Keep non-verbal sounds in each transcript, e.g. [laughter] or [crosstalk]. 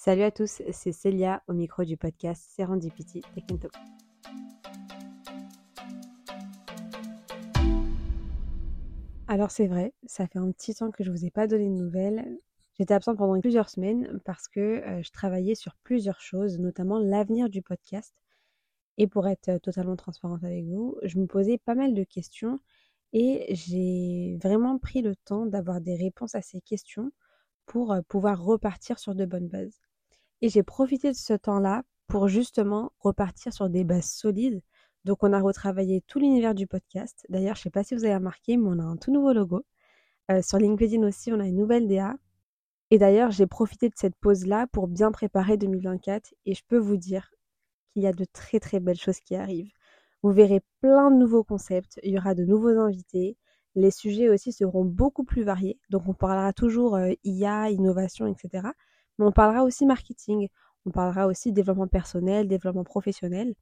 Salut à tous, c'est Célia au micro du podcast Serendipity Tech Talk. Alors c'est vrai, ça fait un petit temps que je vous ai pas donné de nouvelles. J'étais absente pendant plusieurs semaines parce que euh, je travaillais sur plusieurs choses, notamment l'avenir du podcast. Et pour être euh, totalement transparente avec vous, je me posais pas mal de questions et j'ai vraiment pris le temps d'avoir des réponses à ces questions pour euh, pouvoir repartir sur de bonnes bases. Et j'ai profité de ce temps-là pour justement repartir sur des bases solides. Donc on a retravaillé tout l'univers du podcast. D'ailleurs, je ne sais pas si vous avez remarqué, mais on a un tout nouveau logo. Euh, sur LinkedIn aussi, on a une nouvelle DA. Et d'ailleurs, j'ai profité de cette pause-là pour bien préparer 2024. Et je peux vous dire qu'il y a de très très belles choses qui arrivent. Vous verrez plein de nouveaux concepts, il y aura de nouveaux invités, les sujets aussi seront beaucoup plus variés. Donc on parlera toujours euh, IA, innovation, etc. Mais on parlera aussi marketing, on parlera aussi développement personnel, développement professionnel.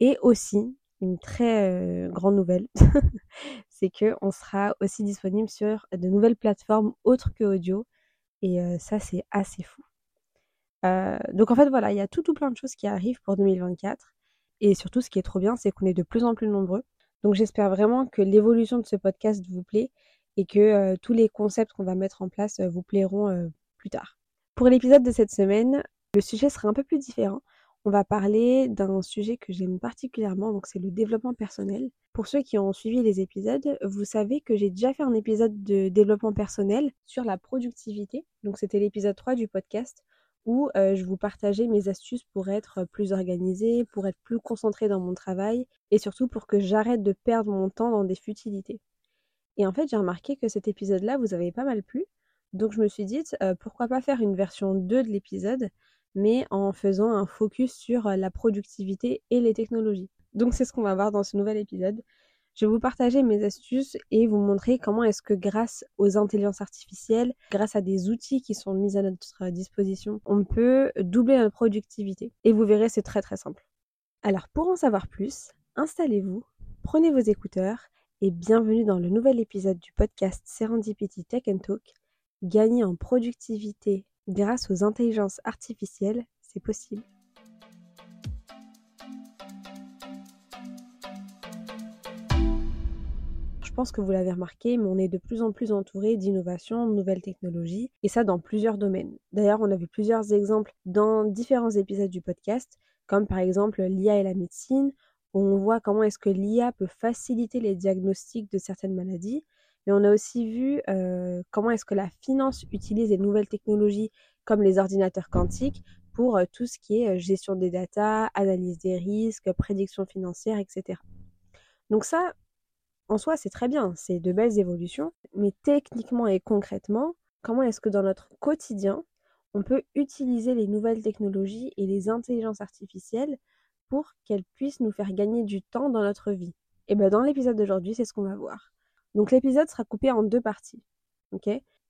Et aussi, une très euh, grande nouvelle, [laughs] c'est qu'on sera aussi disponible sur de nouvelles plateformes autres que audio. Et euh, ça, c'est assez fou. donc en fait, voilà, il y a tout, tout plein de choses qui arrivent pour 2024. Et surtout, ce qui est trop bien, c'est qu'on est de plus en plus nombreux. Donc j'espère vraiment que l'évolution de ce podcast vous plaît et que euh, tous les concepts qu'on va mettre en place euh, vous plairont euh, plus tard. Pour l'épisode de cette semaine, le sujet sera un peu plus différent. On va parler d'un sujet que j'aime particulièrement, donc c'est le développement personnel. Pour ceux qui ont suivi les épisodes, vous savez que j'ai déjà fait un épisode de développement personnel sur la productivité. Donc c'était l'épisode 3 du podcast où je vous partageais mes astuces pour être plus organisée, pour être plus concentrée dans mon travail et surtout pour que j'arrête de perdre mon temps dans des futilités. Et en fait, j'ai remarqué que cet épisode-là vous avait pas mal plu, donc je me suis dit pourquoi pas faire une version 2 de l'épisode, mais en faisant un focus sur la productivité et les technologies. Donc c'est ce qu'on va voir dans ce nouvel épisode. Je vais vous partager mes astuces et vous montrer comment est-ce que grâce aux intelligences artificielles, grâce à des outils qui sont mis à notre disposition, on peut doubler notre productivité. Et vous verrez, c'est très très simple. Alors pour en savoir plus, installez-vous, prenez vos écouteurs et bienvenue dans le nouvel épisode du podcast Serendipity Tech Talk. Gagner en productivité grâce aux intelligences artificielles, c'est possible. pense que vous l'avez remarqué, mais on est de plus en plus entouré d'innovations, de nouvelles technologies, et ça dans plusieurs domaines. D'ailleurs, on a vu plusieurs exemples dans différents épisodes du podcast, comme par exemple l'IA et la médecine, où on voit comment est-ce que l'IA peut faciliter les diagnostics de certaines maladies, mais on a aussi vu euh, comment est-ce que la finance utilise les nouvelles technologies comme les ordinateurs quantiques pour euh, tout ce qui est euh, gestion des datas, analyse des risques, prédiction financière, etc. Donc ça, en soi, c'est très bien, c'est de belles évolutions, mais techniquement et concrètement, comment est-ce que dans notre quotidien, on peut utiliser les nouvelles technologies et les intelligences artificielles pour qu'elles puissent nous faire gagner du temps dans notre vie? Et bien dans l'épisode d'aujourd'hui, c'est ce qu'on va voir. Donc l'épisode sera coupé en deux parties.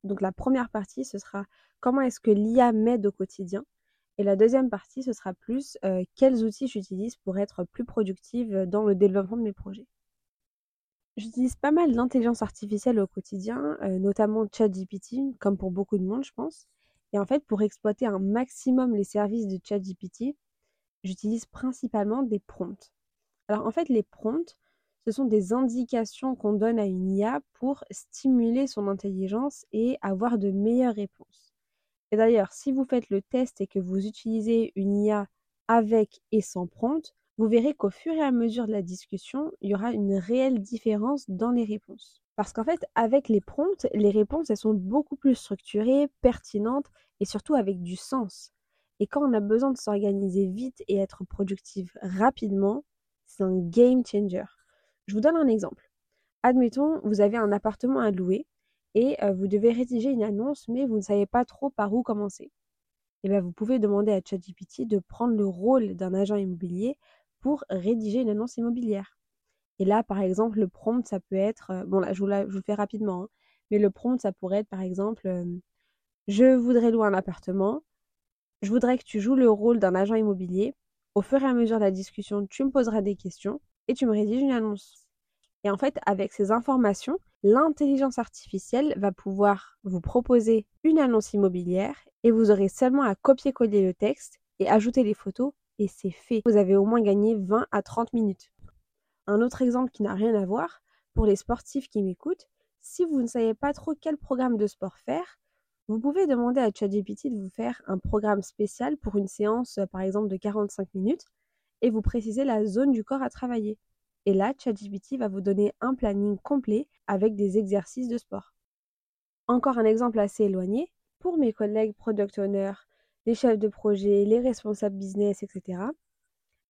Donc la première partie, ce sera comment est-ce que l'IA m'aide au quotidien? Et la deuxième partie, ce sera plus euh, quels outils j'utilise pour être plus productive dans le développement de mes projets? J'utilise pas mal d'intelligence artificielle au quotidien, euh, notamment ChatGPT, comme pour beaucoup de monde, je pense. Et en fait, pour exploiter un maximum les services de ChatGPT, j'utilise principalement des prompts. Alors en fait, les prompts, ce sont des indications qu'on donne à une IA pour stimuler son intelligence et avoir de meilleures réponses. Et d'ailleurs, si vous faites le test et que vous utilisez une IA avec et sans prompt, vous verrez qu'au fur et à mesure de la discussion, il y aura une réelle différence dans les réponses. Parce qu'en fait, avec les prompts, les réponses, elles sont beaucoup plus structurées, pertinentes et surtout avec du sens. Et quand on a besoin de s'organiser vite et être productif rapidement, c'est un game changer. Je vous donne un exemple. Admettons, vous avez un appartement à louer et euh, vous devez rédiger une annonce, mais vous ne savez pas trop par où commencer. Eh bien, vous pouvez demander à ChatGPT de prendre le rôle d'un agent immobilier pour rédiger une annonce immobilière. Et là, par exemple, le prompt, ça peut être, euh, bon là, je vous, le fais rapidement, hein, mais le prompt, ça pourrait être, par exemple, euh, je voudrais louer un appartement, je voudrais que tu joues le rôle d'un agent immobilier. Au fur et à mesure de la discussion, tu me poseras des questions et tu me rédiges une annonce. Et en fait, avec ces informations, l'intelligence artificielle va pouvoir vous proposer une annonce immobilière et vous aurez seulement à copier-coller le texte et ajouter les photos et c'est fait. Vous avez au moins gagné 20 à 30 minutes. Un autre exemple qui n'a rien à voir, pour les sportifs qui m'écoutent, si vous ne savez pas trop quel programme de sport faire, vous pouvez demander à ChatGPT de vous faire un programme spécial pour une séance, par exemple, de 45 minutes et vous préciser la zone du corps à travailler. Et là, ChatGPT va vous donner un planning complet avec des exercices de sport. Encore un exemple assez éloigné, pour mes collègues product owners, les chefs de projet, les responsables business, etc.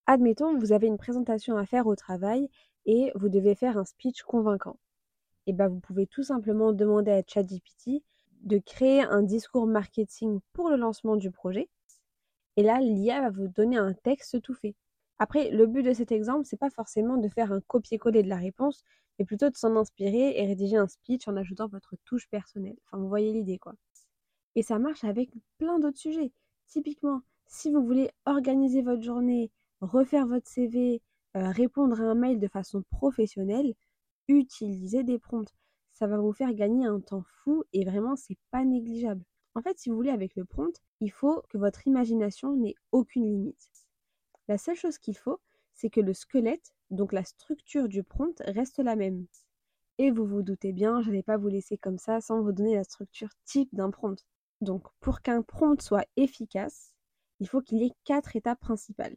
Admettons, vous avez une présentation à faire au travail et vous devez faire un speech convaincant. Et bien, vous pouvez tout simplement demander à ChatGPT de créer un discours marketing pour le lancement du projet. Et là, l'IA va vous donner un texte tout fait. Après, le but de cet exemple, c'est pas forcément de faire un copier-coller de la réponse, mais plutôt de s'en inspirer et rédiger un speech en ajoutant votre touche personnelle. Enfin, vous voyez l'idée, quoi. Et ça marche avec plein d'autres sujets. Typiquement, si vous voulez organiser votre journée, refaire votre CV, euh, répondre à un mail de façon professionnelle, utilisez des prompts. Ça va vous faire gagner un temps fou et vraiment, c'est pas négligeable. En fait, si vous voulez, avec le prompt, il faut que votre imagination n'ait aucune limite. La seule chose qu'il faut, c'est que le squelette, donc la structure du prompt, reste la même. Et vous vous doutez bien, je ne vais pas vous laisser comme ça sans vous donner la structure type d'un prompt. Donc, pour qu'un prompt soit efficace, il faut qu'il y ait quatre étapes principales.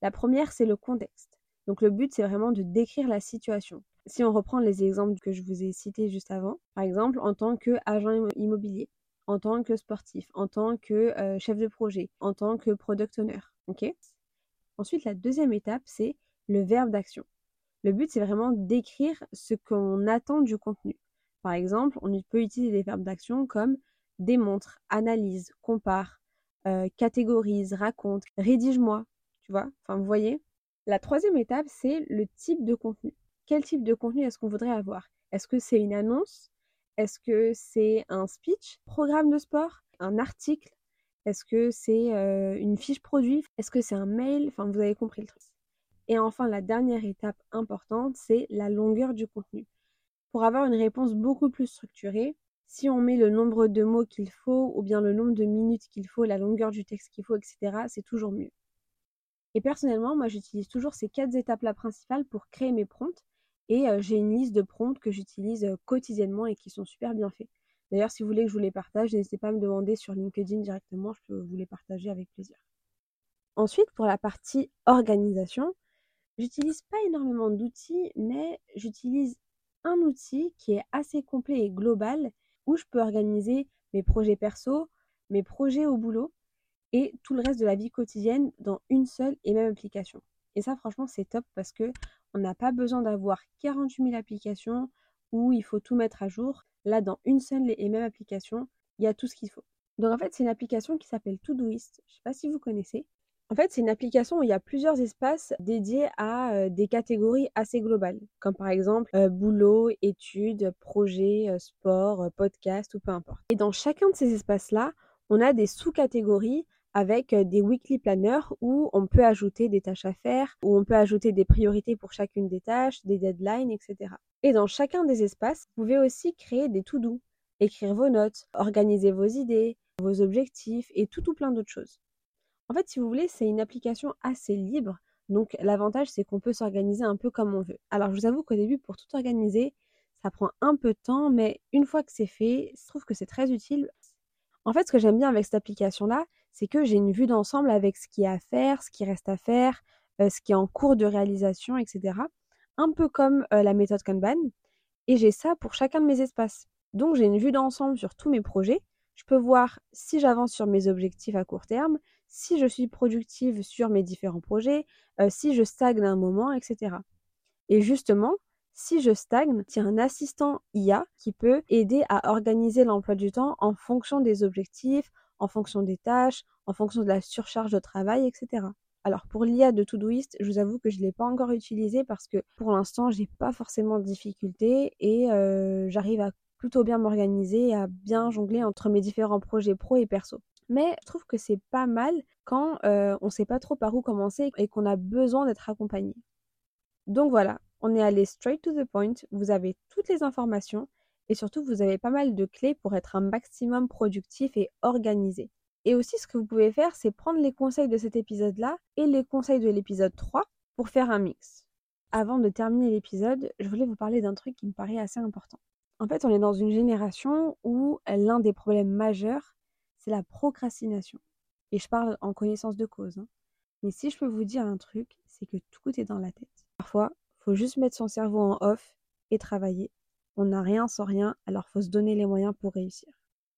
La première, c'est le contexte. Donc, le but, c'est vraiment de décrire la situation. Si on reprend les exemples que je vous ai cités juste avant, par exemple, en tant qu'agent immobilier, en tant que sportif, en tant que euh, chef de projet, en tant que product owner. ok? Ensuite, la deuxième étape, c'est le verbe d'action. Le but, c'est vraiment d'écrire ce qu'on attend du contenu. Par exemple, on peut utiliser des verbes d'action comme démontre, analyse, compare, euh, catégorise, raconte, rédige-moi, tu vois Enfin, vous voyez La troisième étape, c'est le type de contenu. Quel type de contenu est-ce qu'on voudrait avoir? Est-ce que c'est une annonce? Est-ce que c'est un speech? Programme de sport? Un article? Est-ce que c'est une fiche produit? Est-ce que c'est un mail? Enfin, vous avez compris le truc. Et enfin, la dernière étape importante, c'est la longueur du contenu. Pour avoir une réponse beaucoup plus structurée, si on met le nombre de mots qu'il faut, ou bien le nombre de minutes qu'il faut, la longueur du texte qu'il faut, etc., c'est toujours mieux. Et personnellement, moi j'utilise toujours ces quatre étapes-là principales pour créer mes prompts. Et j'ai une liste de prompts que j'utilise quotidiennement et qui sont super bien faits. D'ailleurs, si vous voulez que je vous les partage, n'hésitez pas à me demander sur LinkedIn directement, je peux vous les partager avec plaisir. Ensuite, pour la partie organisation, j'utilise pas énormément d'outils, mais j'utilise un outil qui est assez complet et global où je peux organiser mes projets perso, mes projets au boulot et tout le reste de la vie quotidienne dans une seule et même application. Et ça, franchement, c'est top parce que on n'a pas besoin d'avoir 48 000 applications où il faut tout mettre à jour. Là, dans une seule et même application, il y a tout ce qu'il faut. Donc en fait, c'est une application qui s'appelle Todoist. Je ne sais pas si vous connaissez. En fait, c'est une application où il y a plusieurs espaces dédiés à euh, des catégories assez globales, comme par exemple euh, boulot, études, projets, euh, sport, podcast ou peu importe. Et dans chacun de ces espaces-là, on a des sous-catégories avec des weekly planners où on peut ajouter des tâches à faire, où on peut ajouter des priorités pour chacune des tâches, des deadlines, etc. Et dans chacun des espaces, vous pouvez aussi créer des to-do, écrire vos notes, organiser vos idées, vos objectifs et tout ou plein d'autres choses. En fait, si vous voulez, c'est une application assez libre. Donc l'avantage, c'est qu'on peut s'organiser un peu comme on veut. Alors je vous avoue qu'au début, pour tout organiser, ça prend un peu de temps, mais une fois que c'est fait, je trouve que c'est très utile. En fait, ce que j'aime bien avec cette application-là, c'est que j'ai une vue d'ensemble avec ce qu'il y a à faire, ce qui reste à faire, euh, ce qui est en cours de réalisation, etc. Un peu comme euh, la méthode Kanban. Et j'ai ça pour chacun de mes espaces. Donc j'ai une vue d'ensemble sur tous mes projets. Je peux voir si j'avance sur mes objectifs à court terme, si je suis productive sur mes différents projets, euh, si je stagne un moment, etc. Et justement, si je stagne, il un assistant IA qui peut aider à organiser l'emploi du temps en fonction des objectifs, en fonction des tâches, en fonction de la surcharge de travail, etc. Alors pour l'IA de Todoist, je vous avoue que je ne l'ai pas encore utilisé parce que pour l'instant, j'ai pas forcément de difficultés et euh, j'arrive à plutôt bien m'organiser à bien jongler entre mes différents projets pro et perso. Mais je trouve que c'est pas mal quand euh, on ne sait pas trop par où commencer et qu'on a besoin d'être accompagné. Donc voilà, on est allé straight to the point. Vous avez toutes les informations. Et surtout, vous avez pas mal de clés pour être un maximum productif et organisé. Et aussi, ce que vous pouvez faire, c'est prendre les conseils de cet épisode-là et les conseils de l'épisode 3 pour faire un mix. Avant de terminer l'épisode, je voulais vous parler d'un truc qui me paraît assez important. En fait, on est dans une génération où l'un des problèmes majeurs, c'est la procrastination. Et je parle en connaissance de cause. Hein. Mais si je peux vous dire un truc, c'est que tout est dans la tête. Parfois, faut juste mettre son cerveau en off et travailler. On n'a rien sans rien, alors faut se donner les moyens pour réussir.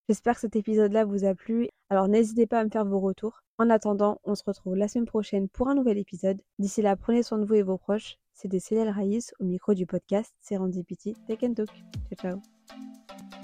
J'espère que cet épisode-là vous a plu. Alors n'hésitez pas à me faire vos retours. En attendant, on se retrouve la semaine prochaine pour un nouvel épisode. D'ici là, prenez soin de vous et vos proches. C'était Céline Raïs au micro du podcast Serendipity Take and Talk. Ciao ciao